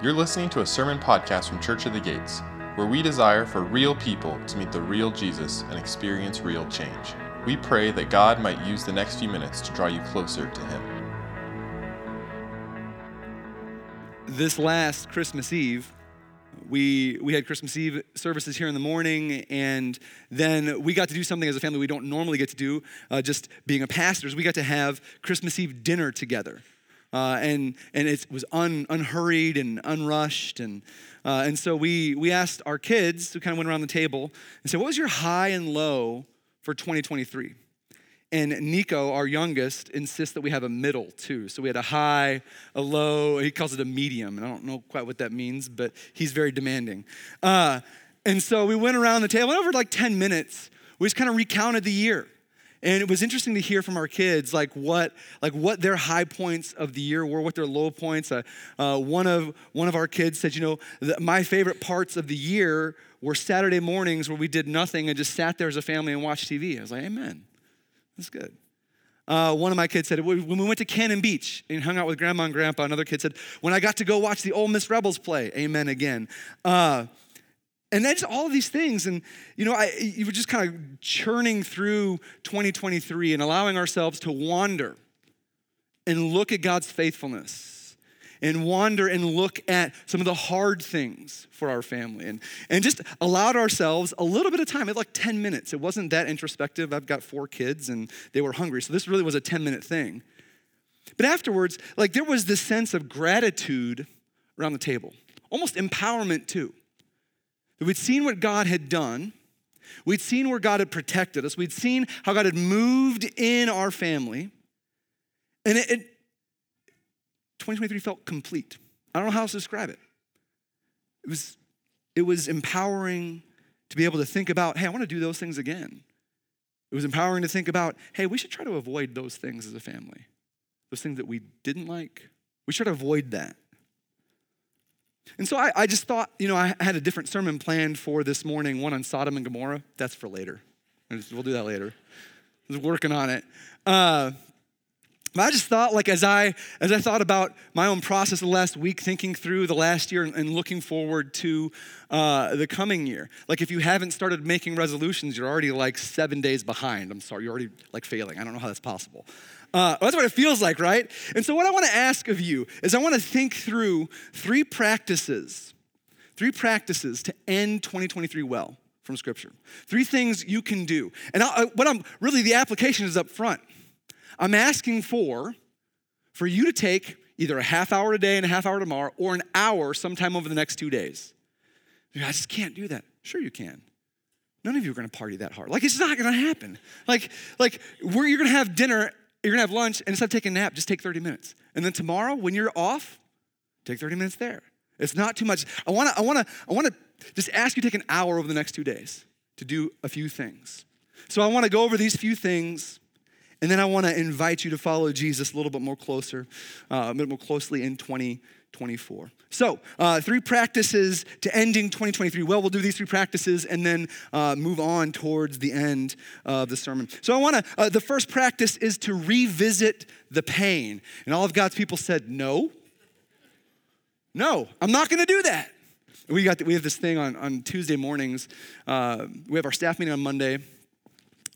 You're listening to a sermon podcast from Church of the Gates, where we desire for real people to meet the real Jesus and experience real change. We pray that God might use the next few minutes to draw you closer to Him. This last Christmas Eve, we, we had Christmas Eve services here in the morning, and then we got to do something as a family we don't normally get to do, uh, just being a pastors. We got to have Christmas Eve dinner together. Uh, and and it was un, unhurried and unrushed. And, uh, and so we, we asked our kids, who kind of went around the table, and said, What was your high and low for 2023? And Nico, our youngest, insists that we have a middle too. So we had a high, a low, he calls it a medium. And I don't know quite what that means, but he's very demanding. Uh, and so we went around the table, and over like 10 minutes, we just kind of recounted the year. And it was interesting to hear from our kids like what like what their high points of the year were, what their low points. Uh, uh, one of one of our kids said, you know, my favorite parts of the year were Saturday mornings where we did nothing and just sat there as a family and watched TV. I was like, Amen, that's good. Uh, one of my kids said, when we went to Cannon Beach and hung out with grandma and grandpa, another kid said, when I got to go watch the Ole Miss Rebels play, amen again. And just all these things. And, you know, I, you were just kind of churning through 2023 and allowing ourselves to wander and look at God's faithfulness and wander and look at some of the hard things for our family and, and just allowed ourselves a little bit of time. It like 10 minutes. It wasn't that introspective. I've got four kids and they were hungry. So this really was a 10 minute thing. But afterwards, like there was this sense of gratitude around the table, almost empowerment too. We'd seen what God had done. We'd seen where God had protected us. We'd seen how God had moved in our family. And it, it 2023 felt complete. I don't know how else to describe it. It was, it was empowering to be able to think about, hey, I want to do those things again. It was empowering to think about, hey, we should try to avoid those things as a family. Those things that we didn't like, we should avoid that. And so I, I, just thought, you know, I had a different sermon planned for this morning, one on Sodom and Gomorrah. That's for later. We'll do that later. I was working on it. Uh, but I just thought, like, as I as I thought about my own process the last week, thinking through the last year and, and looking forward to uh, the coming year. Like, if you haven't started making resolutions, you're already like seven days behind. I'm sorry, you're already like failing. I don't know how that's possible. Uh, that's what it feels like, right? And so, what I want to ask of you is I want to think through three practices, three practices to end 2023 well from Scripture. Three things you can do. And I, what I'm really, the application is up front. I'm asking for, for you to take either a half hour a day and a half hour tomorrow or an hour sometime over the next two days. I just can't do that. Sure, you can. None of you are going to party that hard. Like it's not going to happen. Like, like you're going to have dinner you're gonna have lunch, and instead of taking a nap, just take 30 minutes. And then tomorrow, when you're off, take 30 minutes there. It's not too much. I wanna, I wanna, I wanna just ask you to take an hour over the next two days to do a few things. So I wanna go over these few things, and then I wanna invite you to follow Jesus a little bit more closer, uh, a bit more closely in 20. 24. So, uh, three practices to ending 2023. Well, we'll do these three practices and then uh, move on towards the end of the sermon. So, I want to, uh, the first practice is to revisit the pain. And all of God's people said, no. No, I'm not going to do that. We, got, we have this thing on, on Tuesday mornings. Uh, we have our staff meeting on Monday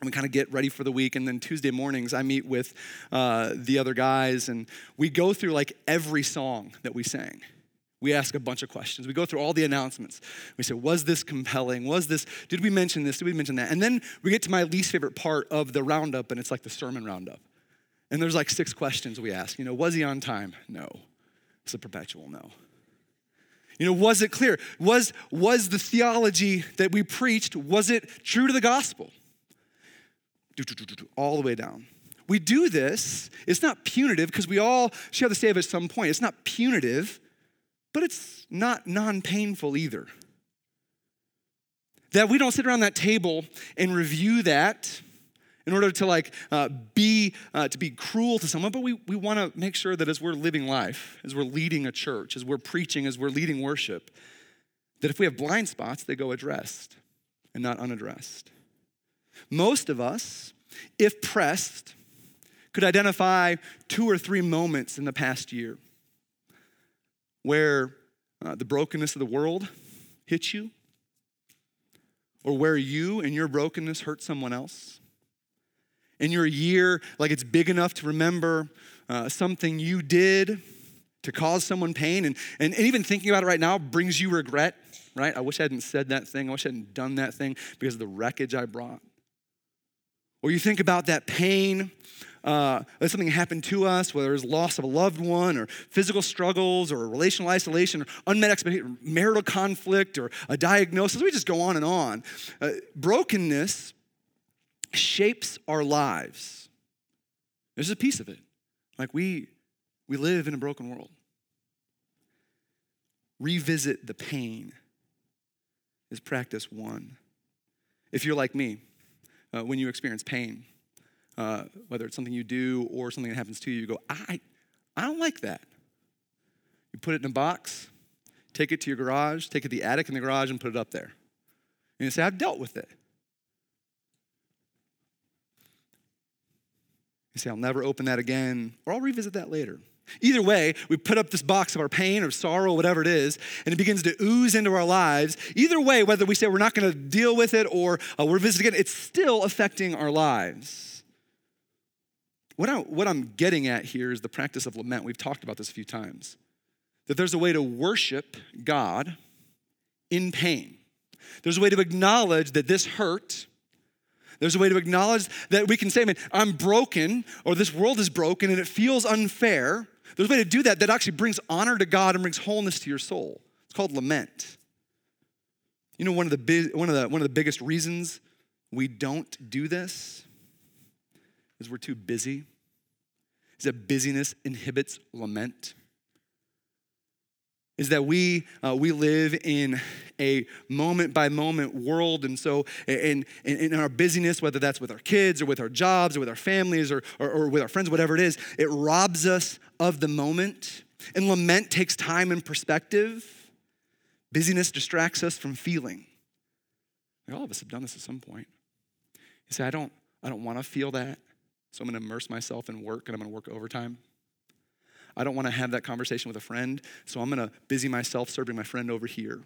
we kind of get ready for the week and then tuesday mornings i meet with uh, the other guys and we go through like every song that we sang we ask a bunch of questions. We go through all the announcements. We say was this compelling? Was this did we mention this? Did we mention that? And then we get to my least favorite part of the roundup and it's like the sermon roundup. And there's like six questions we ask. You know was he on time? No. It's a perpetual no. You know was it clear? Was was the theology that we preached was it true to the gospel all the way down. We do this, it's not punitive because we all share the save at some point. It's not punitive, but it's not non painful either. That we don't sit around that table and review that in order to like uh, be uh, to be cruel to someone but we, we want to make sure that as we're living life as we're leading a church as we're preaching as we're leading worship that if we have blind spots they go addressed and not unaddressed most of us, if pressed, could identify two or three moments in the past year where uh, the brokenness of the world hit you? Or where you and your brokenness hurt someone else? In your year, like it's big enough to remember uh, something you did to cause someone pain, and, and, and even thinking about it right now brings you regret, right? I wish I hadn't said that thing. I wish I hadn't done that thing because of the wreckage I brought. Or you think about that pain uh, something happened to us, whether it's loss of a loved one, or physical struggles, or relational isolation, or unmet expectation, marital conflict, or a diagnosis. We just go on and on. Uh, brokenness shapes our lives. There's a piece of it. Like we, we live in a broken world. Revisit the pain is practice one. If you're like me, uh, when you experience pain, uh, whether it's something you do or something that happens to you, you go, I, I don't like that. You put it in a box, take it to your garage, take it to the attic in the garage, and put it up there. And you say, I've dealt with it. You say, I'll never open that again, or I'll revisit that later. Either way, we put up this box of our pain or sorrow, whatever it is, and it begins to ooze into our lives. Either way, whether we say we're not going to deal with it or uh, we're visiting it, it's still affecting our lives. What, I, what I'm getting at here is the practice of lament. We've talked about this a few times. That there's a way to worship God in pain. There's a way to acknowledge that this hurt. There's a way to acknowledge that we can say, man, I'm broken, or this world is broken and it feels unfair. There's a way to do that that actually brings honor to God and brings wholeness to your soul. It's called lament. You know, one of the, one of the, one of the biggest reasons we don't do this is we're too busy. Is that busyness inhibits lament? Is that we, uh, we live in a moment by moment world. And so, in, in, in, our busyness, whether that's with our kids or with our jobs or with our families or, or, or with our friends, whatever it is, it robs us of the moment. And lament takes time and perspective. Busyness distracts us from feeling. Like all of us have done this at some point. You say, I don't, I don't want to feel that. So I'm going to immerse myself in work and I'm going to work overtime. I don't want to have that conversation with a friend, so I'm going to busy myself serving my friend over here.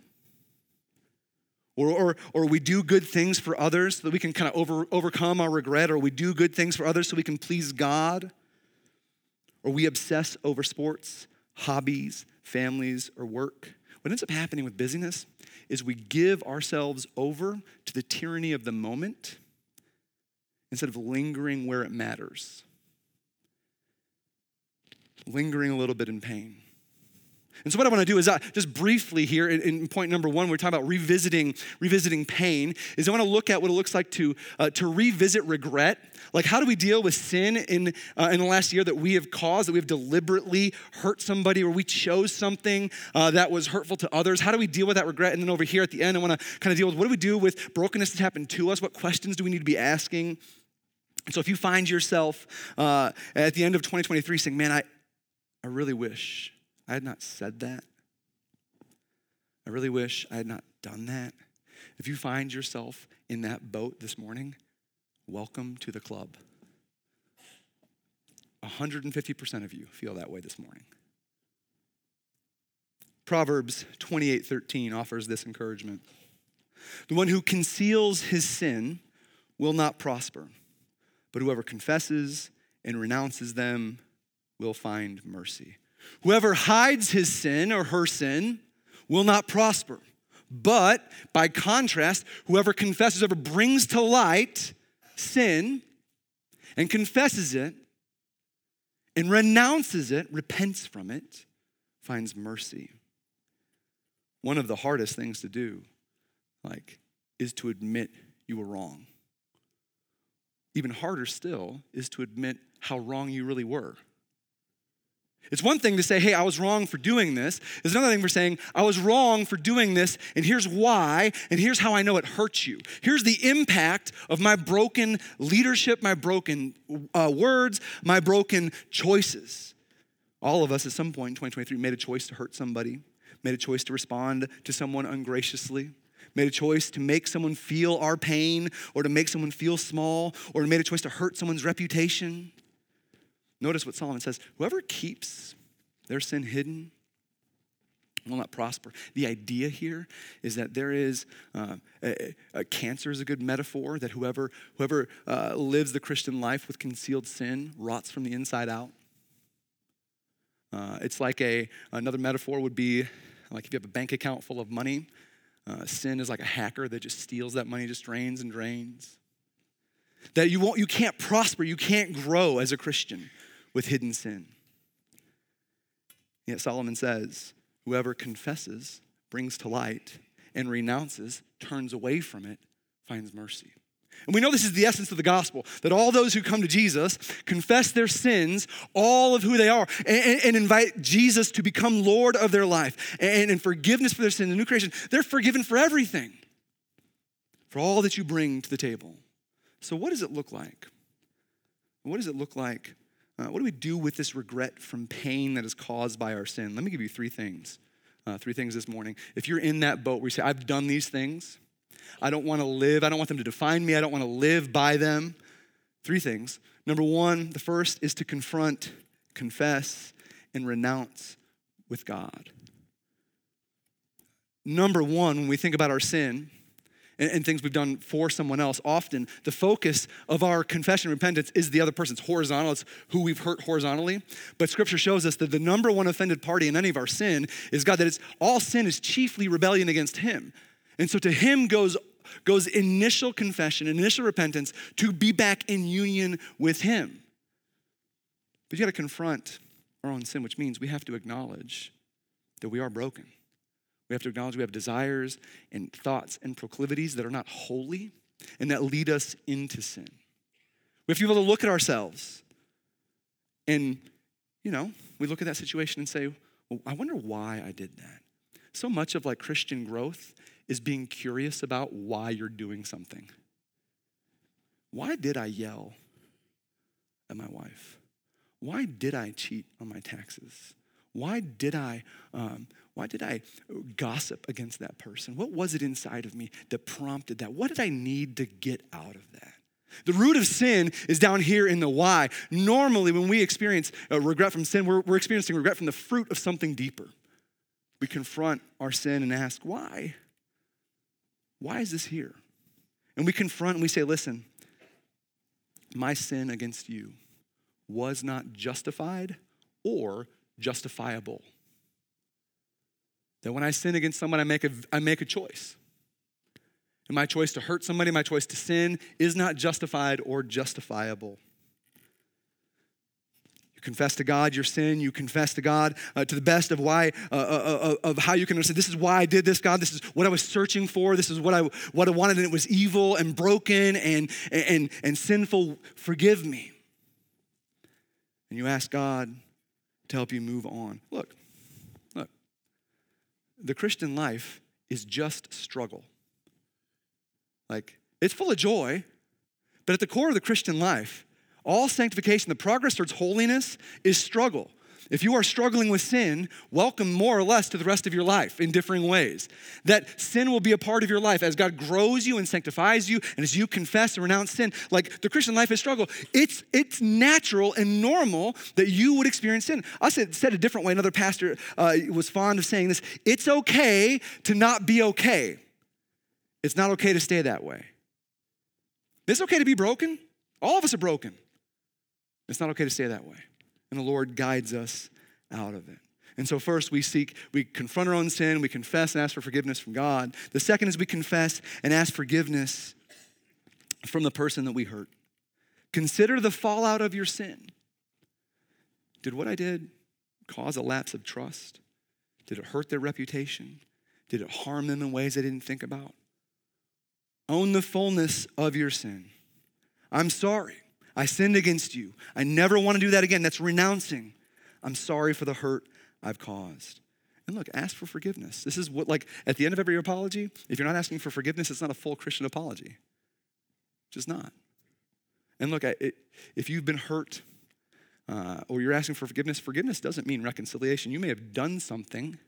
Or, or, or we do good things for others so that we can kind of over, overcome our regret, or we do good things for others so we can please God. Or we obsess over sports, hobbies, families, or work. What ends up happening with busyness is we give ourselves over to the tyranny of the moment instead of lingering where it matters. Lingering a little bit in pain. And so what I want to do is uh, just briefly here in, in, point number one, we're talking about revisiting, revisiting pain, is I want to look at what it looks like to, uh, to revisit regret. Like how do we deal with sin in, uh, in the last year that we have caused, that we have deliberately hurt somebody or we chose something uh, that was hurtful to others? How do we deal with that regret? And then over here at the end, I want to kind of deal with what do we do with brokenness that's happened to us? What questions do we need to be asking? So if you find yourself uh, at the end of 2023 saying, man, I, I really wish I had not said that. I really wish I had not done that. If you find yourself in that boat this morning, welcome to the club. 150% of you feel that way this morning. Proverbs 28:13 offers this encouragement. The one who conceals his sin will not prosper, but whoever confesses and renounces them will find mercy. Whoever hides his sin or her sin will not prosper. But by contrast, whoever confesses, whoever brings to light sin and confesses it and renounces it, repents from it, finds mercy. One of the hardest things to do, like, is to admit you were wrong. Even harder still is to admit how wrong you really were. It's one thing to say, hey, I was wrong for doing this. It's another thing for saying, I was wrong for doing this, and here's why, and here's how I know it hurts you. Here's the impact of my broken leadership, my broken uh, words, my broken choices. All of us at some point in 2023 made a choice to hurt somebody, made a choice to respond to someone ungraciously, made a choice to make someone feel our pain, or to make someone feel small, or made a choice to hurt someone's reputation. Notice what Solomon says whoever keeps their sin hidden will not prosper. The idea here is that there is uh, a, a cancer is a good metaphor that whoever whoever uh, lives the Christian life with concealed sin rots from the inside out. Uh, it's like a another metaphor would be like if you have a bank account full of money, uh, sin is like a hacker that just steals that money, just drains and drains. That you won't, you can't prosper, you can't grow as a Christian with hidden sin. Yet Solomon says, Whoever confesses, brings to light, and renounces, turns away from it, finds mercy. And we know this is the essence of the gospel that all those who come to Jesus confess their sins, all of who they are, and, and invite Jesus to become Lord of their life and, and forgiveness for their sin, the new creation. They're forgiven for everything, for all that you bring to the table. So, what does it look like? What does it look like uh, what do we do with this regret from pain that is caused by our sin? Let me give you three things. Uh, three things this morning. If you're in that boat where you say, I've done these things, I don't want to live, I don't want them to define me, I don't want to live by them. Three things. Number one, the first is to confront, confess, and renounce with God. Number one, when we think about our sin, and, and, things we've done for someone else, often the focus of our confession and repentance is the other person's horizontal. It's who we've hurt horizontally. But scripture shows us that the number one offended party in any of our sin is God, that it's all sin is chiefly rebellion against Him. And so to Him goes goes initial confession, initial repentance to be back in union with Him. But you got to confront our own sin, which means we have to acknowledge that we are broken. We have to acknowledge we have desires and thoughts and proclivities that are not holy and that lead us into sin. We have to be able to look at ourselves and, you know, we look at that situation and say, well, I wonder why I did that. So much of like Christian growth is being curious about why you're doing something. Why did I yell at my wife? Why did I cheat on my taxes? Why did I um, why did I gossip against that person? What was it inside of me that prompted that? What did I need to get out of that? The root of sin is down here in the why. Normally, when we experience uh, regret from sin, we're, we're experiencing regret from the fruit of something deeper. We confront our sin and ask, why? Why is this here? And we confront and we say, listen, my sin against you was not justified or justifiable. That when I sin against someone, I make a, I make a choice. And my choice to hurt somebody, my choice to sin, is not justified or justifiable. You confess to God your sin. You confess to God uh, to the best of why, uh, uh, uh, uh of how you can understand. This is why I did this, God. This is what I was searching for. This is what I what I wanted, and it was evil and broken and and and sinful. Forgive me. And you ask God to help you move on. Look, the Christian life is just struggle. Like, it's full of joy, but at the core of the Christian life, all sanctification, the progress towards holiness, is struggle. If you are struggling with sin, welcome more or less to the rest of your life in differing ways. That sin will be a part of your life as God grows you and sanctifies you, and as you confess and renounce sin. Like the Christian life is struggle. It's, it's natural and normal that you would experience sin. I said, said a different way. Another pastor uh, was fond of saying this it's okay to not be okay, it's not okay to stay that way. It's okay to be broken. All of us are broken. It's not okay to stay that way and the Lord guides us out of it. And so, first, we seek, we confront our own sin, we confess and ask for forgiveness from God. The second is we confess and ask forgiveness from the person that we hurt. Consider the fallout of your sin. Did what I did cause a lapse of trust? Did it hurt their reputation? Did it harm them in ways they didn't think about? Own the fullness of your sin. I'm sorry. I sinned against you. I never want to do that again. That's renouncing. I'm sorry for the hurt I've caused. And look, ask for forgiveness. This is what, like, at the end of every apology, if you're not asking for forgiveness, it's not a full Christian apology. Just not. And look, it, if you've been hurt uh, or you're asking for forgiveness, forgiveness doesn't mean reconciliation. You may have done something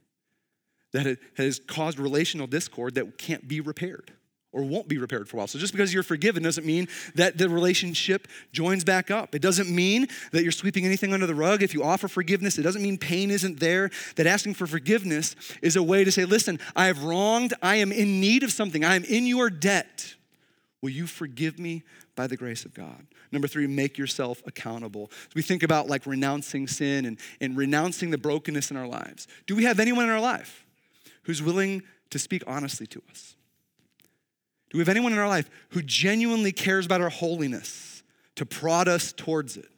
that has caused relational discord that can't be repaired or won't be repaired for a while. So just because you're forgiven doesn't mean that the relationship joins back up. It doesn't mean that you're sweeping anything under the rug. If you offer forgiveness, it doesn't mean pain isn't there. That asking for forgiveness is a way to say, listen, I have wronged, I am in need of something, I am in your debt. Will you forgive me by the grace of God? Number three, make yourself accountable. So we think about like renouncing sin and, and renouncing the brokenness in our lives. Do we have anyone in our life who's willing to speak honestly to us? Do we have anyone in our life who genuinely cares about our holiness to prod us towards it?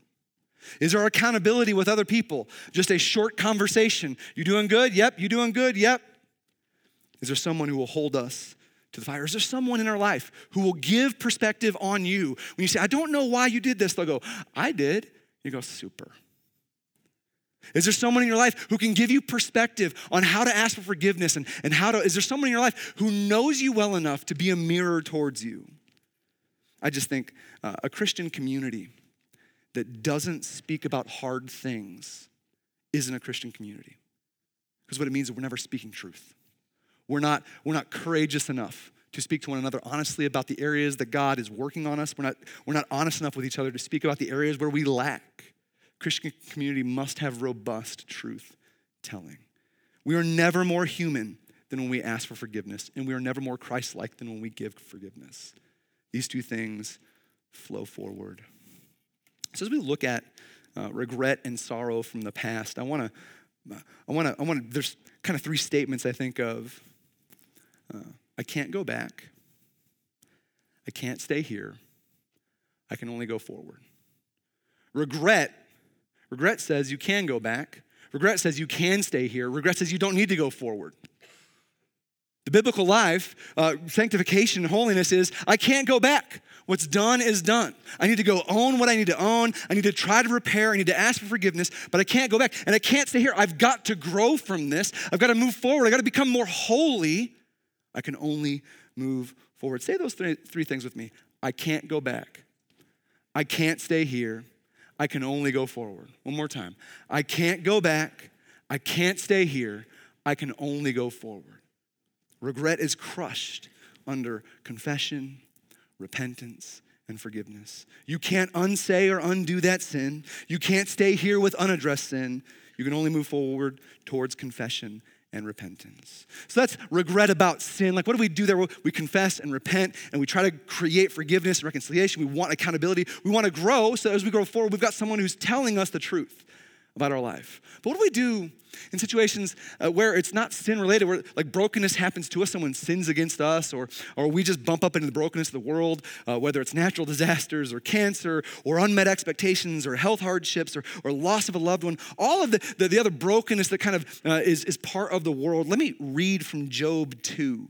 Is our accountability with other people just a short conversation? You doing good? Yep. You doing good? Yep. Is there someone who will hold us to the fire? Is there someone in our life who will give perspective on you? When you say, I don't know why you did this, they'll go, I did. You go, super. Is there someone in your life who can give you perspective on how to ask for forgiveness and, and how to, is there someone in your life who knows you well enough to be a mirror towards you? I just think uh, a Christian community that doesn't speak about hard things isn't a Christian community. Because what it means is we're never speaking truth. We're not, we're not courageous enough to speak to one another honestly about the areas that God is working on us. We're not, we're not honest enough with each other to speak about the areas where we lack. Christian community must have robust truth telling. We are never more human than when we ask for forgiveness, and we are never more Christ like than when we give forgiveness. These two things flow forward. So, as we look at uh, regret and sorrow from the past, I want to, I want to, I want to, there's kind of three statements I think of. Uh, I can't go back. I can't stay here. I can only go forward. Regret Regret says you can go back. Regret says you can stay here. Regret says you don't need to go forward. The biblical life, uh, sanctification, holiness is I can't go back. What's done is done. I need to go own what I need to own. I need to try to repair. I need to ask for forgiveness, but I can't go back. And I can't stay here. I've got to grow from this. I've got to move forward. I've got to become more holy. I can only move forward. Say those three, three things with me. I can't go back. I can't stay here. I can only go forward. One more time. I can't go back. I can't stay here. I can only go forward. Regret is crushed under confession, repentance, and forgiveness. You can't unsay or undo that sin. You can't stay here with unaddressed sin. You can only move forward towards confession and repentance. So that's regret about sin. Like, what do we do there? We confess and repent, and we try to create forgiveness and reconciliation. We want accountability. We want to grow. So as we grow forward, we've got someone who's telling us the truth about our life. But what do we do in situations uh, where it's not sin related, where like brokenness happens to us, someone sins against us, or, or we just bump up into the brokenness of the world, uh, whether it's natural disasters or cancer or unmet expectations or health hardships or, or loss of a loved one, all of the, the, the other brokenness that kind of uh, is, is part of the world. Let me read from Job 2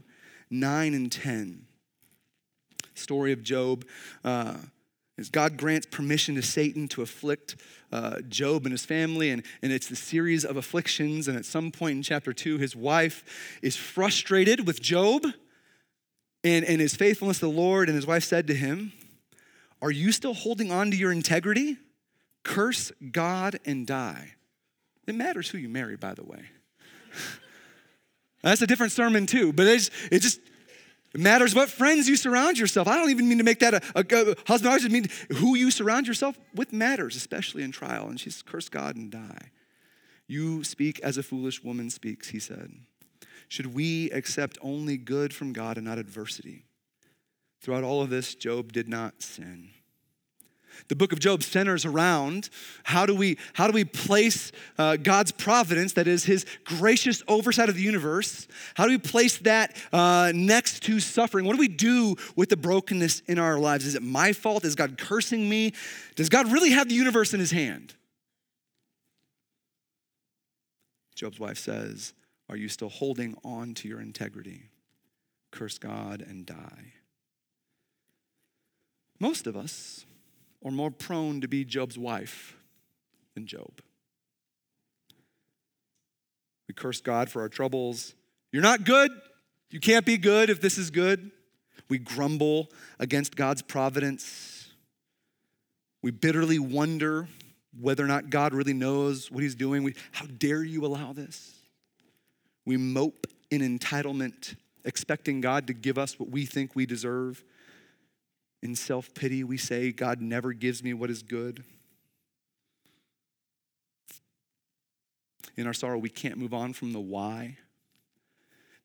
9 and 10. Story of Job. As God grants permission to Satan to afflict uh, Job and his family, and, and it's the series of afflictions. And at some point in chapter two, his wife is frustrated with Job and, and his faithfulness to the Lord. And his wife said to him, Are you still holding on to your integrity? Curse God and die. It matters who you marry, by the way. That's a different sermon, too, but it's, it just it matters what friends you surround yourself. I don't even mean to make that a, a, a husband. I just mean who you surround yourself with matters, especially in trial. And she's curse God and die. You speak as a foolish woman speaks, he said. Should we accept only good from God and not adversity? Throughout all of this, Job did not sin. The book of Job centers around how do we, how do we place uh, God's providence, that is his gracious oversight of the universe, how do we place that uh, next to suffering? What do we do with the brokenness in our lives? Is it my fault? Is God cursing me? Does God really have the universe in his hand? Job's wife says, Are you still holding on to your integrity? Curse God and die. Most of us or more prone to be Job's wife than Job. We curse God for our troubles. You're not good. You can't be good if this is good. We grumble against God's providence. We bitterly wonder whether or not God really knows what He's doing. We, how dare you allow this? We mope in entitlement expecting God to give us what we think we deserve. In self pity, we say, God never gives me what is good. In our sorrow, we can't move on from the why.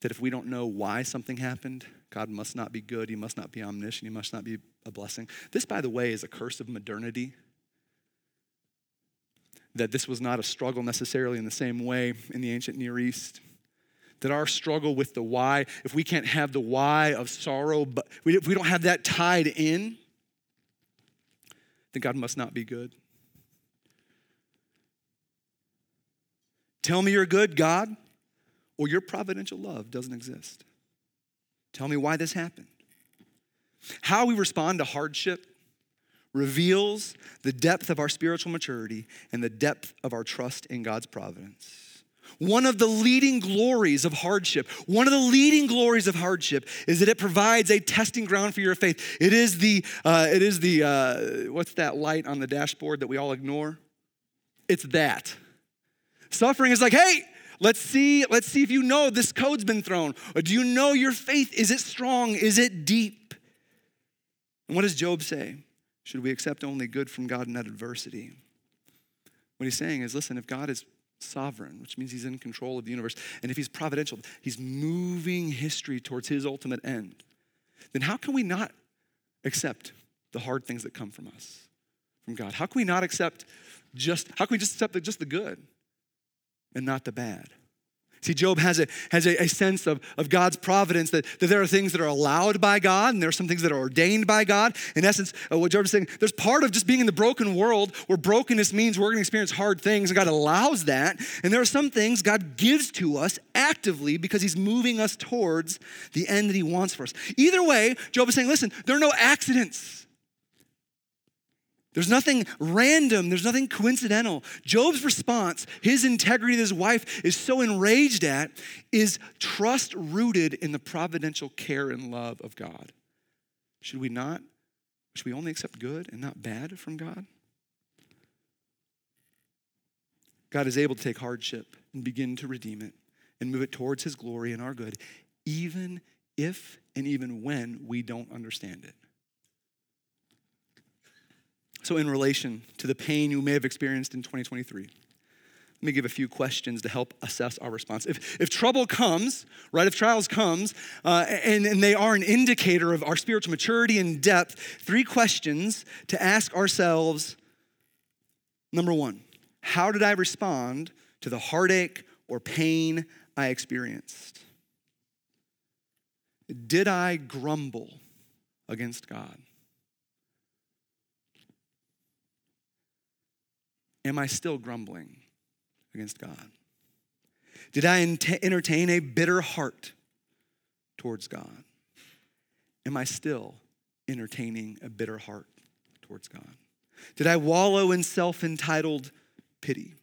That if we don't know why something happened, God must not be good, He must not be omniscient, He must not be a blessing. This, by the way, is a curse of modernity. That this was not a struggle necessarily in the same way in the ancient Near East. That our struggle with the why, if we can't have the why of sorrow, but if we don't have that tied in, then God must not be good. Tell me you're good, God, or your providential love doesn't exist. Tell me why this happened. How we respond to hardship reveals the depth of our spiritual maturity and the depth of our trust in God's providence. One of the leading glories of hardship, one of the leading glories of hardship is that it provides a testing ground for your faith. It is the, uh, it is the, uh, what's that light on the dashboard that we all ignore? It's that. Suffering is like, hey, let's see, let's see if you know this code's been thrown. Or do you know your faith? Is it strong? Is it deep? And what does Job say? Should we accept only good from God in that adversity? What he's saying is listen, if God is sovereign, which means he's in control of the universe, and if he's providential, he's moving history towards his ultimate end, then how can we not accept the hard things that come from us, from God? How can we not accept just, how can we just accept the, just the good? and not the bad. See, Job has a, has a, a, sense of, of God's providence that, that there are things that are allowed by God and there are some things that are ordained by God. In essence, uh, what Job is saying, there's part of just being in the broken world where brokenness means we're going to experience hard things and God allows that. And there are some things God gives to us actively because He's moving us towards the end that He wants for us. Either way, Job is saying, listen, there are no accidents. There's nothing random, there's nothing coincidental. Job's response, his integrity that his wife is so enraged at, is trust rooted in the providential care and love of God. Should we not? Should we only accept good and not bad from God? God is able to take hardship and begin to redeem it and move it towards his glory and our good, even if and even when we don't understand it. So, in relation to the pain you may have experienced in 2023, let me give a few questions to help assess our response. If, if trouble comes, right, if trials comes, uh, and, and they are an indicator of our spiritual maturity and depth, three questions to ask ourselves. Number one, how did I respond to the heartache or pain I experienced? Did I grumble against God? Am I still grumbling against God? Did I entertain a bitter heart towards God? Am I still entertaining a bitter heart towards God? Did I wallow in self entitled pity?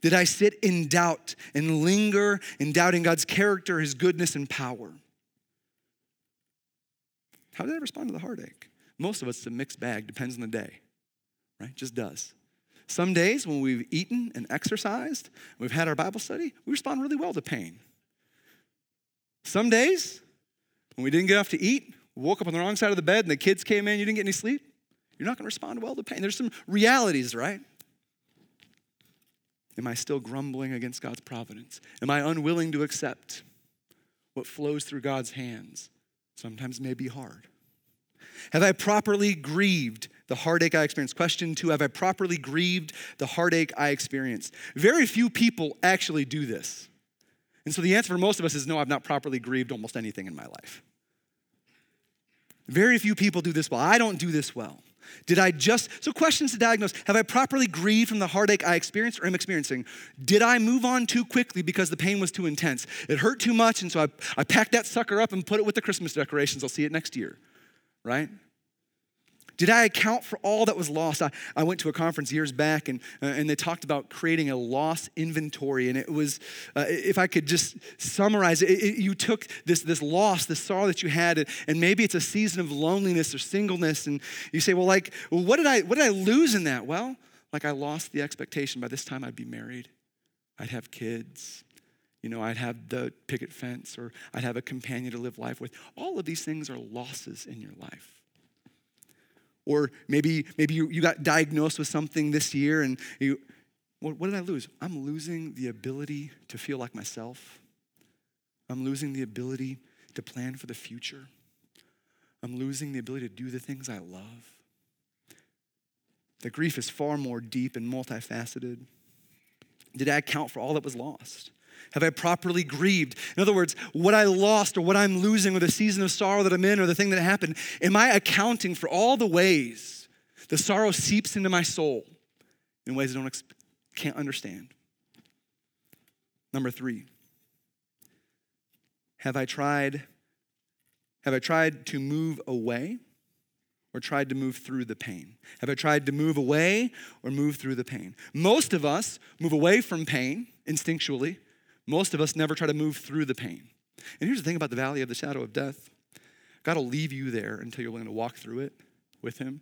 Did I sit in doubt and linger in doubting God's character, his goodness, and power? How did I respond to the heartache? Most of us, it's a mixed bag, depends on the day, right? Just does. Some days when we've eaten and exercised, we've had our Bible study, we respond really well to pain. Some days when we didn't get enough to eat, woke up on the wrong side of the bed and the kids came in, you didn't get any sleep, you're not going to respond well to pain. There's some realities, right? Am I still grumbling against God's providence? Am I unwilling to accept what flows through God's hands? Sometimes may be hard. Have I properly grieved the heartache I experienced? Question two Have I properly grieved the heartache I experienced? Very few people actually do this. And so the answer for most of us is no, I've not properly grieved almost anything in my life. Very few people do this well. I don't do this well. Did I just, so questions to diagnose have I properly grieved from the heartache I experienced or am experiencing? Did I move on too quickly because the pain was too intense? It hurt too much, and so I, I packed that sucker up and put it with the Christmas decorations. I'll see it next year right? Did I account for all that was lost? I, I went to a conference years back and, uh, and they talked about creating a loss inventory. And it was, uh, if I could just summarize it, it, you took this, this loss, this sorrow that you had, and, and maybe it's a season of loneliness or singleness. And you say, well, like, well, what, did I, what did I lose in that? Well, like I lost the expectation by this time I'd be married, I'd have kids, you know, I'd have the picket fence or I'd have a companion to live life with. All of these things are losses in your life. Or maybe, maybe you, you got diagnosed with something this year and you, what, what did I lose? I'm losing the ability to feel like myself. I'm losing the ability to plan for the future. I'm losing the ability to do the things I love. The grief is far more deep and multifaceted. Did I account for all that was lost? Have I properly grieved? In other words, what I lost or what I'm losing or the season of sorrow that I'm in or the thing that happened, am I accounting for all the ways the sorrow seeps into my soul in ways I don't can't understand? Number three, have I tried have I tried to move away or tried to move through the pain? Have I tried to move away or move through the pain? Most of us move away from pain instinctually most of us never try to move through the pain. And here's the thing about the valley of the shadow of death God will leave you there until you're willing to walk through it with Him.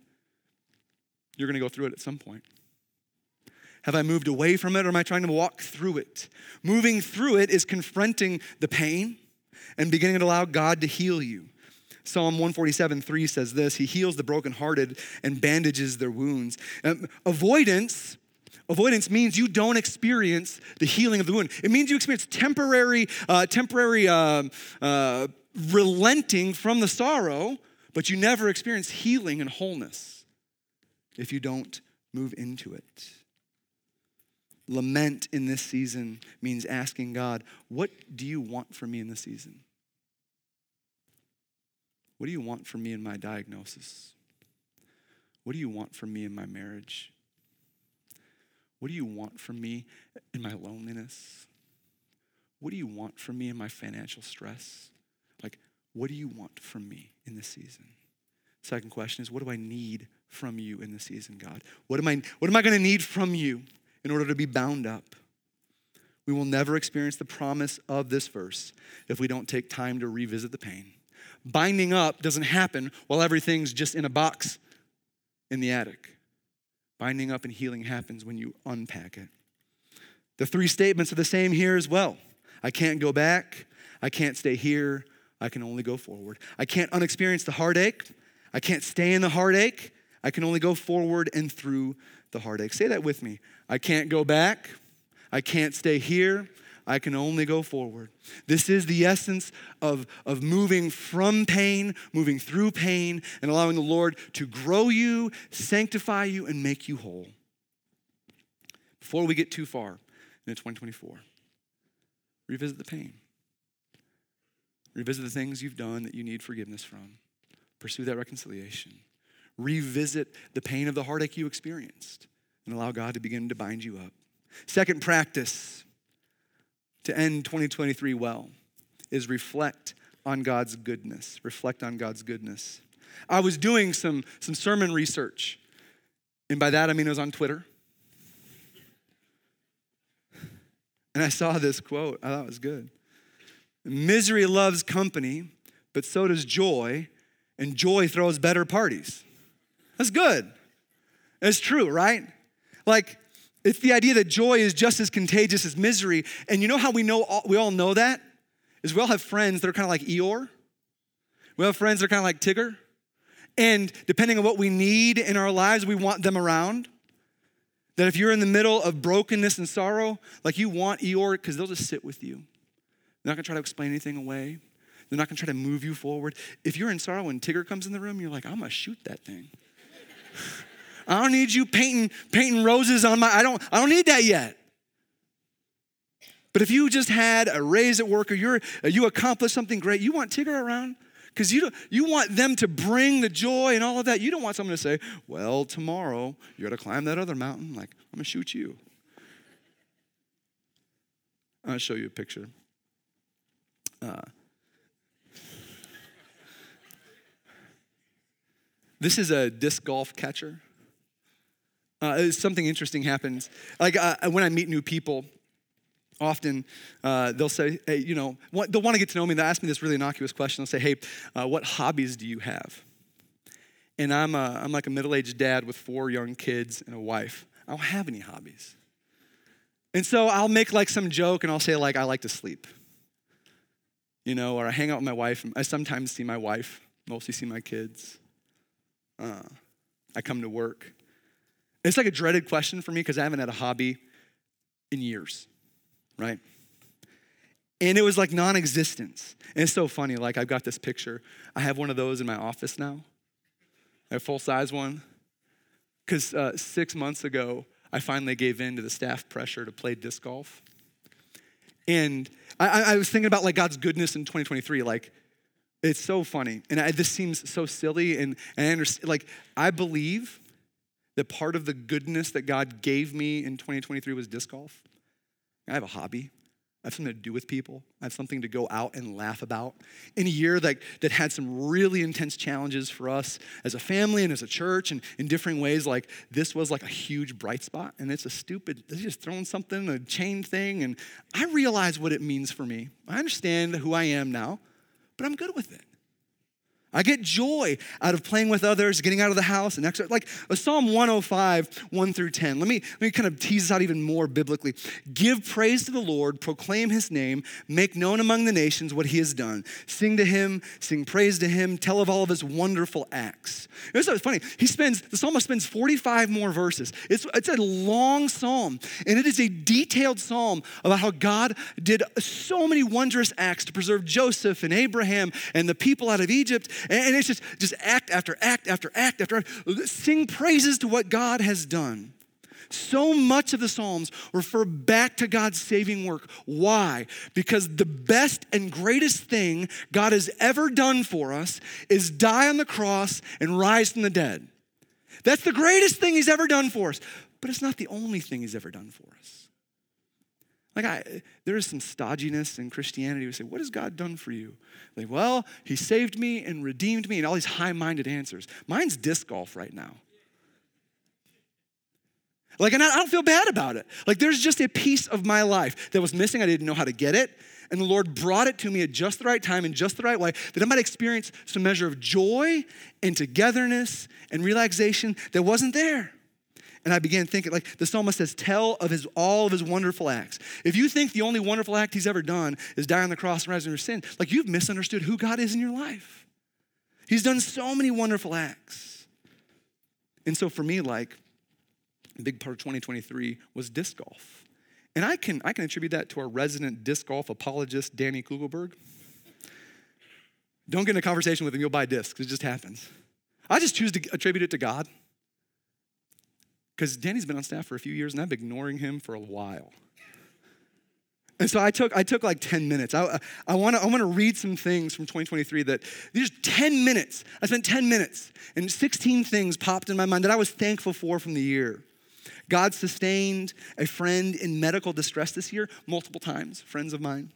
You're going to go through it at some point. Have I moved away from it or am I trying to walk through it? Moving through it is confronting the pain and beginning to allow God to heal you. Psalm 147 3 says this He heals the brokenhearted and bandages their wounds. Um, avoidance Avoidance means you don't experience the healing of the wound. It means you experience temporary, uh, temporary uh, uh, relenting from the sorrow, but you never experience healing and wholeness if you don't move into it. Lament in this season means asking God, What do you want from me in this season? What do you want from me in my diagnosis? What do you want from me in my marriage? What do you want from me in my loneliness? What do you want from me in my financial stress? Like, what do you want from me in this season? Second question is, what do I need from you in this season, God? What am I, what am I going to need from you in order to be bound up? We will never experience the promise of this verse if we don't take time to revisit the pain. Binding up doesn't happen while everything's just in a box in the attic. Binding up and healing happens when you unpack it. The three statements are the same here as well. I can't go back. I can't stay here. I can only go forward. I can't unexperience the heartache. I can't stay in the heartache. I can only go forward and through the heartache. Say that with me. I can't go back. I can't stay here. I can only go forward. This is the essence of, of moving from pain, moving through pain, and allowing the Lord to grow you, sanctify you, and make you whole. Before we get too far into 2024, revisit the pain. Revisit the things you've done that you need forgiveness from. Pursue that reconciliation. Revisit the pain of the heartache you experienced and allow God to begin to bind you up. Second practice to end 2023 well is reflect on God's goodness. Reflect on God's goodness. I was doing some, some sermon research, and by that I mean it was on Twitter. And I saw this quote, I thought it was good. Misery loves company, but so does joy, and joy throws better parties. That's good. It's true, right? Like, it's the idea that joy is just as contagious as misery. And you know how we know all, we all know that? Is we all have friends that are kind of like Eeyore. We have friends that are kind of like Tigger. And depending on what we need in our lives, we want them around. That if you're in the middle of brokenness and sorrow, like you want Eeyore, because they'll just sit with you. They're not gonna try to explain anything away. They're not gonna try to move you forward. If you're in sorrow and Tigger comes in the room, you're like, I'm gonna shoot that thing. I don't need you painting, painting roses on my, I don't, I don't need that yet. But if you just had a raise at work or you're, you accomplished something great, you want Tigger around? Because you, you want them to bring the joy and all of that. You don't want someone to say, well, tomorrow you're going to climb that other mountain. Like, I'm going to shoot you. I'll show you a picture. Uh, this is a disc golf catcher. Uh, something interesting happens. Like uh, when I meet new people, often uh, they'll say, hey, you know, they'll want to get to know me. They'll ask me this really innocuous question. They'll say, hey, uh, what hobbies do you have? And I'm, a, I'm like a middle aged dad with four young kids and a wife. I don't have any hobbies. And so I'll make like some joke and I'll say, like, I like to sleep. You know, or I hang out with my wife. I sometimes see my wife, mostly see my kids. Uh, I come to work. It's like a dreaded question for me because I haven't had a hobby in years, right? And it was like non existence. And it's so funny. Like, I've got this picture. I have one of those in my office now, a full size one. Because uh, six months ago, I finally gave in to the staff pressure to play disc golf. And I, I was thinking about like God's goodness in 2023. Like, it's so funny. And I, this seems so silly. And, and I understand, like, I believe that part of the goodness that God gave me in 2023 was disc golf. I have a hobby. I have something to do with people. I have something to go out and laugh about. In a year that, that had some really intense challenges for us as a family and as a church and in different ways, like this was like a huge bright spot. And it's a stupid, they're just throwing something, a chain thing. And I realize what it means for me. I understand who I am now, but I'm good with it. I get joy out of playing with others, getting out of the house, and extra. Like a Psalm 105, 1 through 10. Let me, let me kind of tease this out even more biblically. Give praise to the Lord, proclaim his name, make known among the nations what he has done. Sing to him, sing praise to him, tell of all of his wonderful acts. It's so funny. He spends, the psalmist spends 45 more verses. It's, it's a long psalm, and it is a detailed psalm about how God did so many wondrous acts to preserve Joseph and Abraham and the people out of Egypt and it's just, just act after act after act after act. Sing praises to what God has done. So much of the Psalms refer back to God's saving work. Why? Because the best and greatest thing God has ever done for us is die on the cross and rise from the dead. That's the greatest thing He's ever done for us. But it's not the only thing He's ever done for us. Like, I, there is some stodginess in Christianity. We say, What has God done for you? Like, well, He saved me and redeemed me, and all these high minded answers. Mine's disc golf right now. Like, and I don't feel bad about it. Like, there's just a piece of my life that was missing. I didn't know how to get it. And the Lord brought it to me at just the right time in just the right way that I might experience some measure of joy and togetherness and relaxation that wasn't there. And I began thinking, like the psalmist says, tell of his all of his wonderful acts. If you think the only wonderful act he's ever done is die on the cross and rise from your sin, like you've misunderstood who God is in your life. He's done so many wonderful acts. And so for me, like, a big part of 2023 was disc golf. And I can, I can attribute that to our resident disc golf apologist, Danny Kugelberg. Don't get in a conversation with him, you'll buy discs. It just happens. I just choose to attribute it to God. Because Danny's been on staff for a few years and I've been ignoring him for a while. And so I took, I took like 10 minutes. I, I want to I wanna read some things from 2023 that these 10 minutes. I spent 10 minutes and 16 things popped in my mind that I was thankful for from the year. God sustained a friend in medical distress this year multiple times, friends of mine.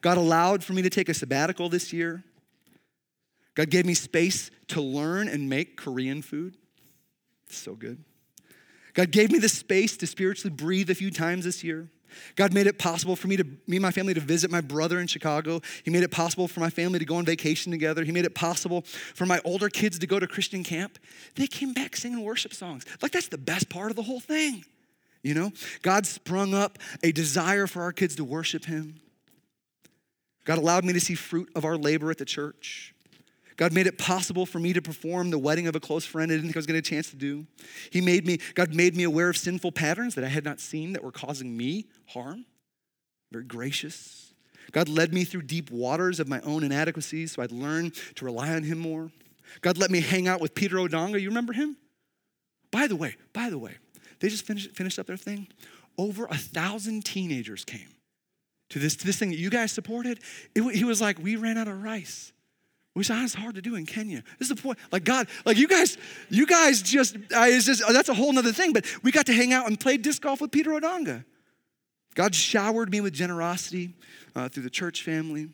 God allowed for me to take a sabbatical this year. God gave me space to learn and make Korean food. It's so good. God gave me the space to spiritually breathe a few times this year. God made it possible for me to me and my family to visit my brother in Chicago. He made it possible for my family to go on vacation together. He made it possible for my older kids to go to Christian camp. They came back singing worship songs. Like that's the best part of the whole thing. You know? God sprung up a desire for our kids to worship him. God allowed me to see fruit of our labor at the church. God made it possible for me to perform the wedding of a close friend I didn't think I was going to a chance to do. He made me, God made me aware of sinful patterns that I had not seen that were causing me harm. Very gracious. God led me through deep waters of my own inadequacies so I'd learn to rely on Him more. God let me hang out with Peter Odonga. You remember him? By the way, by the way, they just finished, finished up their thing. Over a thousand teenagers came to this, to this thing that you guys supported. It, he was like, we ran out of rice which is hard to do in Kenya. This is the point. Like God, like you guys, you guys just, I, it's just that's a whole nother thing. But we got to hang out and play disc golf with Peter Odonga. God showered me with generosity uh, through the church family.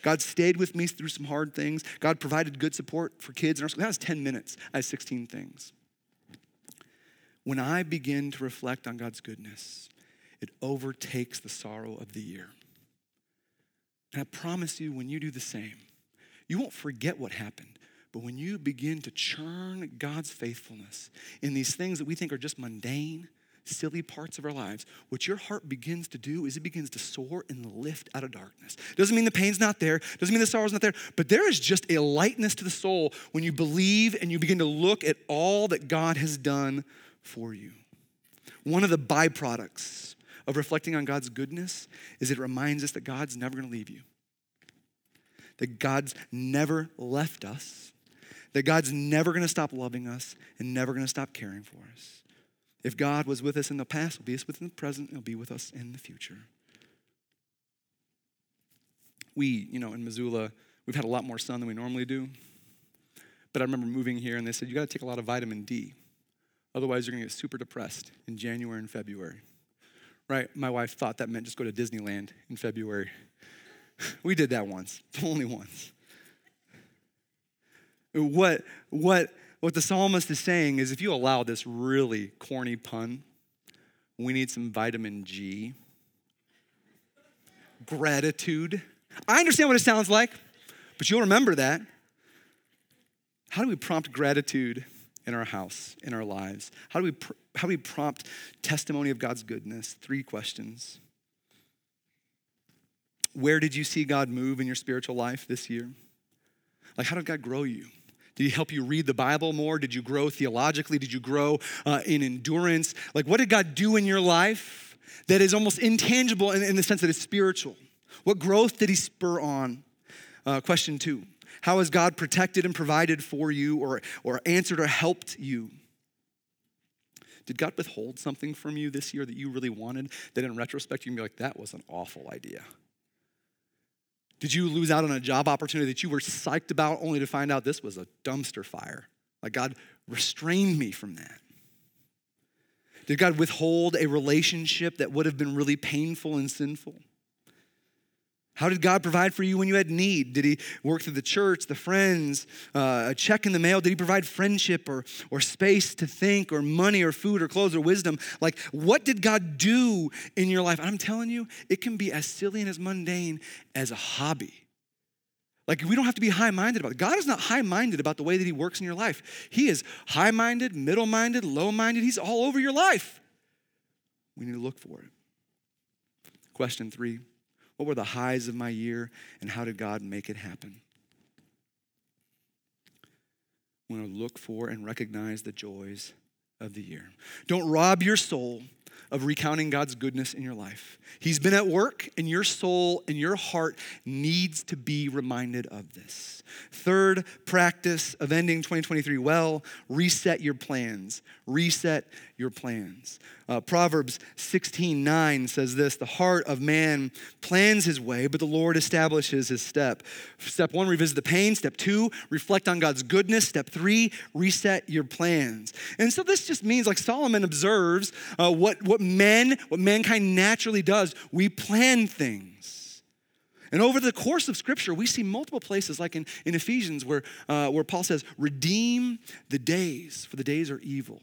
God stayed with me through some hard things. God provided good support for kids in our school. That was 10 minutes. I had 16 things. When I begin to reflect on God's goodness, it overtakes the sorrow of the year. And I promise you, when you do the same, you won't forget what happened. But when you begin to churn God's faithfulness in these things that we think are just mundane, silly parts of our lives, what your heart begins to do is it begins to soar and lift out of darkness. Doesn't mean the pain's not there, doesn't mean the sorrow's not there, but there is just a lightness to the soul when you believe and you begin to look at all that God has done for you. One of the byproducts of reflecting on God's goodness is it reminds us that God's never gonna leave you, that God's never left us, that God's never gonna stop loving us and never gonna stop caring for us. If God was with us in the past, He'll be with us in the present, He'll be with us in the future. We, you know, in Missoula, we've had a lot more sun than we normally do. But I remember moving here and they said, you got to take a lot of vitamin D. Otherwise, you're to get super depressed in January and February. Right? My wife thought that meant just go to Disneyland in February. we did that once, only once. What, what, what the psalmist is saying is if you allow this really corny pun, we need some vitamin G. Gratitude. I understand what it sounds like, but you'll remember that. How do we prompt gratitude in our house, in our lives? How do we, pr- how do we prompt testimony of God's goodness? Three questions. Where did you see God move in your spiritual life this year? Like, how did God grow you? Did he help you read the Bible more? Did you grow theologically? Did you grow uh, in endurance? Like, what did God do in your life that is almost intangible in, in the sense that it's spiritual? What growth did he spur on? Uh, question two How has God protected and provided for you or, or answered or helped you? Did God withhold something from you this year that you really wanted that in retrospect you can be like, that was an awful idea? Did you lose out on a job opportunity that you were psyched about only to find out this was a dumpster fire? Like God restrained me from that. Did God withhold a relationship that would have been really painful and sinful? How did God provide for you when you had need? Did He work through the church, the friends, uh, a check in the mail? Did He provide friendship or, or space to think, or money, or food, or clothes, or wisdom? Like, what did God do in your life? And I'm telling you, it can be as silly and as mundane as a hobby. Like, we don't have to be high minded about it. God is not high minded about the way that He works in your life. He is high minded, middle minded, low minded. He's all over your life. We need to look for it. Question three what were the highs of my year, and how did God make it happen? We want to look for and recognize the joys of the year. Don't rob your soul of recounting God's goodness in your life. He's been at work, and your soul and your heart needs to be reminded of this. Third practice of ending 2023 well, reset your plans. Reset your plans. Uh, Proverbs 16 9 says this The heart of man plans his way, but the Lord establishes his step. Step one, revisit the pain. Step two, reflect on God's goodness. Step three, reset your plans. And so this just means, like Solomon observes, uh, what, what men, what mankind naturally does, we plan things. And over the course of Scripture, we see multiple places, like in, in Ephesians, where, uh, where Paul says, Redeem the days, for the days are evil.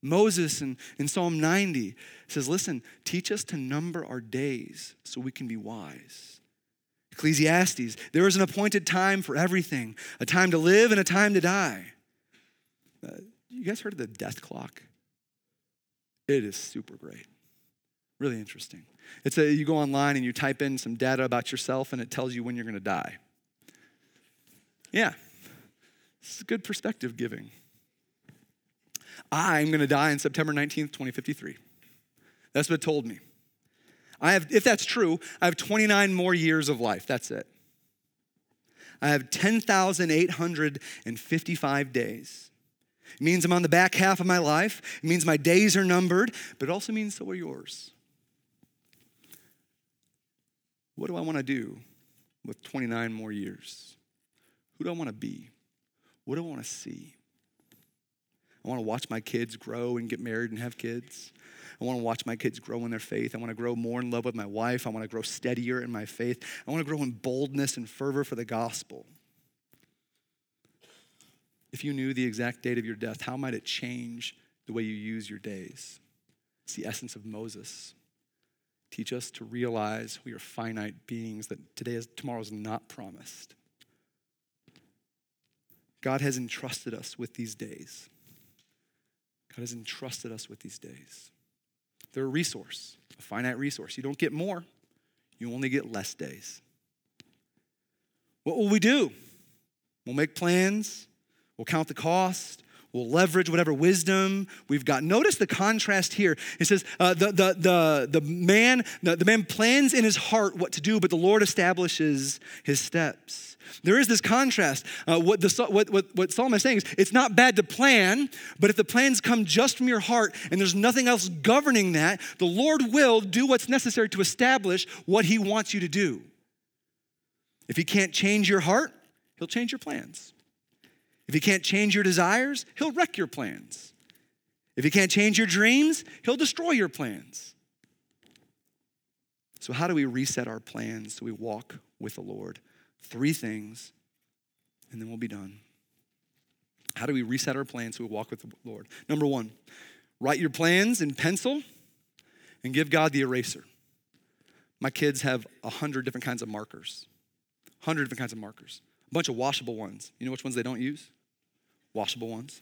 Moses in, in Psalm 90 says, Listen, teach us to number our days so we can be wise. Ecclesiastes, there is an appointed time for everything, a time to live and a time to die. Uh, you guys heard of the death clock? It is super great. Really interesting. It's a you go online and you type in some data about yourself and it tells you when you're going to die. Yeah. It's good perspective giving. I'm going to die on September 19th, 2053. That's what it told me. I have, if that's true, I have 29 more years of life. That's it. I have 10,855 days. It means I'm on the back half of my life. It means my days are numbered, but it also means so are yours. What do I want to do with 29 more years? Who do I want to be? What do I want to see? I want to watch my kids grow and get married and have kids. I want to watch my kids grow in their faith. I want to grow more in love with my wife. I want to grow steadier in my faith. I want to grow in boldness and fervor for the gospel. If you knew the exact date of your death, how might it change the way you use your days? It's the essence of Moses. Teach us to realize we are finite beings, that today is, tomorrow is not promised. God has entrusted us with these days. God has entrusted us with these days. They're a resource, a finite resource. You don't get more, you only get less days. What will we do? We'll make plans, we'll count the cost, we'll leverage whatever wisdom we've got. Notice the contrast here. It says, uh, the, the, the, the, man, the, the man plans in his heart what to do, but the Lord establishes his steps. There is this contrast. Uh, what, the, what, what, what Solomon is saying is it's not bad to plan, but if the plans come just from your heart and there's nothing else governing that, the Lord will do what's necessary to establish what he wants you to do. If he can't change your heart, he'll change your plans. If he can't change your desires, he'll wreck your plans. If he can't change your dreams, he'll destroy your plans. So, how do we reset our plans so we walk with the Lord? Three things, and then we'll be done. How do we reset our plans so we walk with the Lord? Number one, write your plans in pencil and give God the eraser. My kids have a hundred different kinds of markers, hundred different kinds of markers, a bunch of washable ones. You know which ones they don't use? Washable ones.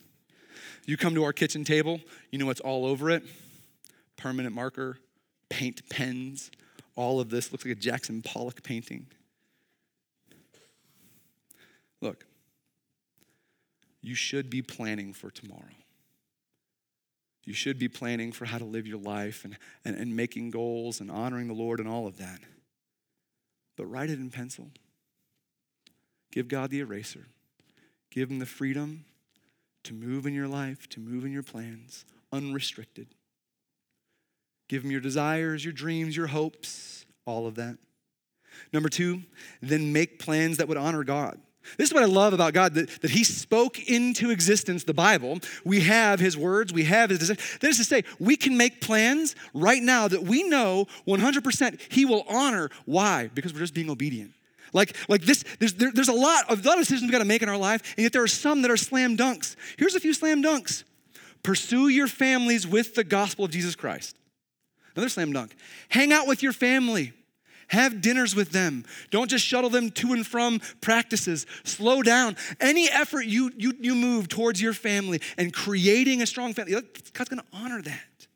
You come to our kitchen table, you know what's all over it? Permanent marker, paint pens, all of this looks like a Jackson Pollock painting. Look, you should be planning for tomorrow. You should be planning for how to live your life and, and, and making goals and honoring the Lord and all of that. But write it in pencil. Give God the eraser. Give Him the freedom to move in your life, to move in your plans, unrestricted. Give Him your desires, your dreams, your hopes, all of that. Number two, then make plans that would honor God. This is what I love about God that, that He spoke into existence the Bible. We have His words, we have His desires. That is to say, we can make plans right now that we know 100% He will honor. Why? Because we're just being obedient. Like, like this, there's, there, there's a lot of, a lot of decisions we've got to make in our life, and yet there are some that are slam dunks. Here's a few slam dunks. Pursue your families with the gospel of Jesus Christ. Another slam dunk. Hang out with your family. Have dinners with them. Don't just shuttle them to and from practices. Slow down. Any effort you, you, you move towards your family and creating a strong family, God's gonna honor that.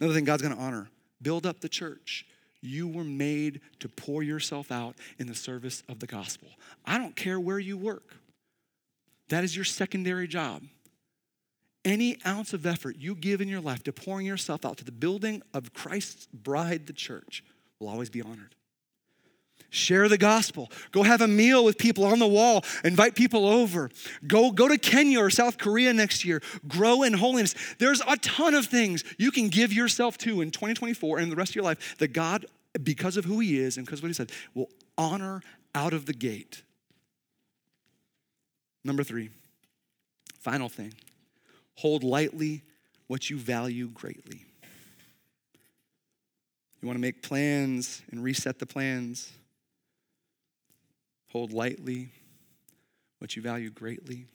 Another thing God's gonna honor build up the church. You were made to pour yourself out in the service of the gospel. I don't care where you work, that is your secondary job. Any ounce of effort you give in your life to pouring yourself out to the building of Christ's bride, the church, will always be honored. Share the gospel. Go have a meal with people on the wall. Invite people over. Go, go to Kenya or South Korea next year. Grow in holiness. There's a ton of things you can give yourself to in 2024 and the rest of your life that God, because of who He is and because of what He said, will honor out of the gate. Number three, final thing hold lightly what you value greatly. You want to make plans and reset the plans. Hold lightly what you value greatly.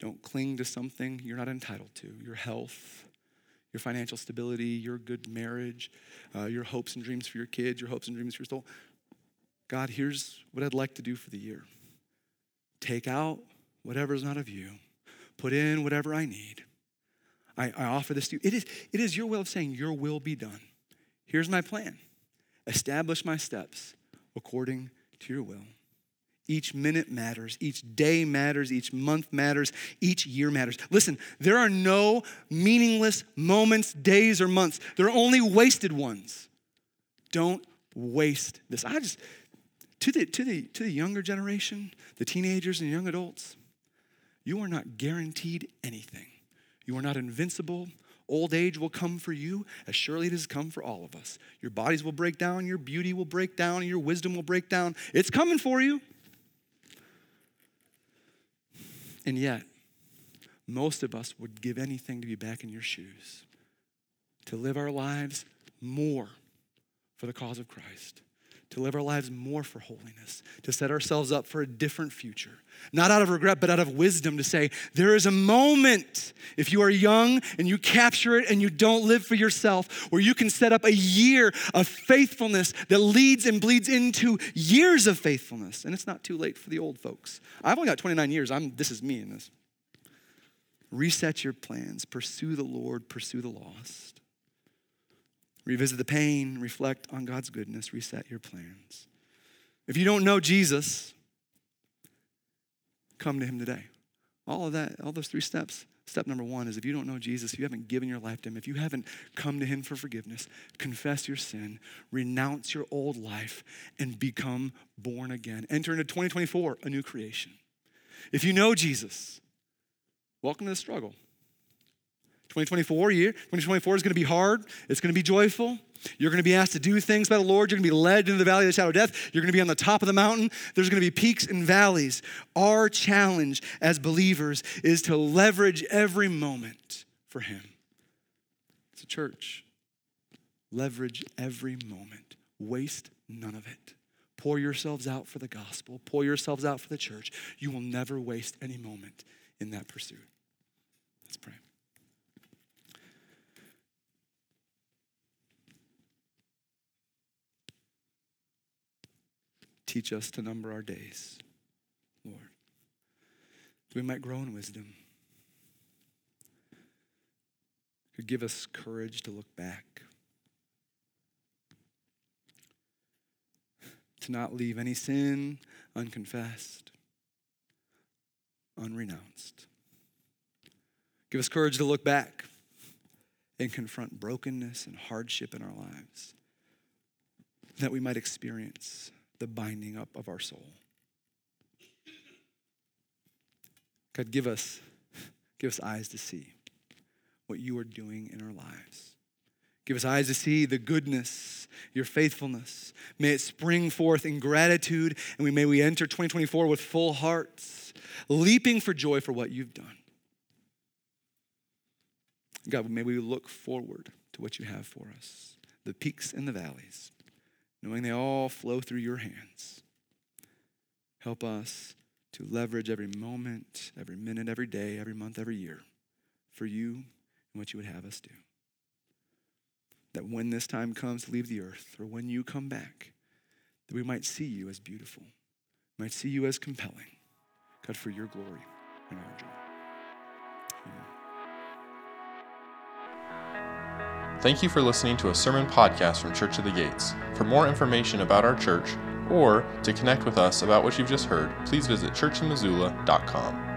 Don't cling to something you're not entitled to your health, your financial stability, your good marriage, uh, your hopes and dreams for your kids, your hopes and dreams for your soul. God, here's what I'd like to do for the year take out whatever is not of you, put in whatever I need. I, I offer this to you. It is, it is your will of saying, Your will be done. Here's my plan establish my steps according to your will. Each minute matters, each day matters, each month matters, each year matters. Listen, there are no meaningless moments, days, or months. There are only wasted ones. Don't waste this. I just, to the, to the, to the younger generation, the teenagers and young adults, you are not guaranteed anything. You are not invincible Old age will come for you as surely it has come for all of us. Your bodies will break down, your beauty will break down, your wisdom will break down. It's coming for you. And yet, most of us would give anything to be back in your shoes, to live our lives more for the cause of Christ to live our lives more for holiness, to set ourselves up for a different future. Not out of regret, but out of wisdom to say, there is a moment, if you are young and you capture it and you don't live for yourself, where you can set up a year of faithfulness that leads and bleeds into years of faithfulness. And it's not too late for the old folks. I've only got 29 years. I'm, this is me in this. Reset your plans, pursue the Lord, pursue the lost. Revisit the pain, reflect on God's goodness, reset your plans. If you don't know Jesus, come to him today. All of that, all those three steps. Step number one is if you don't know Jesus, if you haven't given your life to him, if you haven't come to him for forgiveness, confess your sin, renounce your old life, and become born again. Enter into 2024, a new creation. If you know Jesus, welcome to the struggle. 2024 year, 2024 is going to be hard. It's going to be joyful. You're going to be asked to do things by the Lord. You're going to be led into the valley of the shadow of death. You're going to be on the top of the mountain. There's going to be peaks and valleys. Our challenge as believers is to leverage every moment for Him. It's a church. Leverage every moment. Waste none of it. Pour yourselves out for the gospel. Pour yourselves out for the church. You will never waste any moment in that pursuit. Let's pray. Teach us to number our days, Lord, that we might grow in wisdom. Give us courage to look back, to not leave any sin unconfessed, unrenounced. Give us courage to look back and confront brokenness and hardship in our lives, that we might experience the binding up of our soul. God, give us, give us eyes to see what you are doing in our lives. Give us eyes to see the goodness, your faithfulness. May it spring forth in gratitude, and we may we enter 2024 with full hearts, leaping for joy for what you've done. God, may we look forward to what you have for us, the peaks and the valleys knowing they all flow through your hands. Help us to leverage every moment, every minute, every day, every month, every year for you and what you would have us do. That when this time comes to leave the earth, or when you come back, that we might see you as beautiful, might see you as compelling. God, for your glory and our joy. Amen. Thank you for listening to a sermon podcast from Church of the Gates. For more information about our church, or to connect with us about what you've just heard, please visit churchinmissoula.com.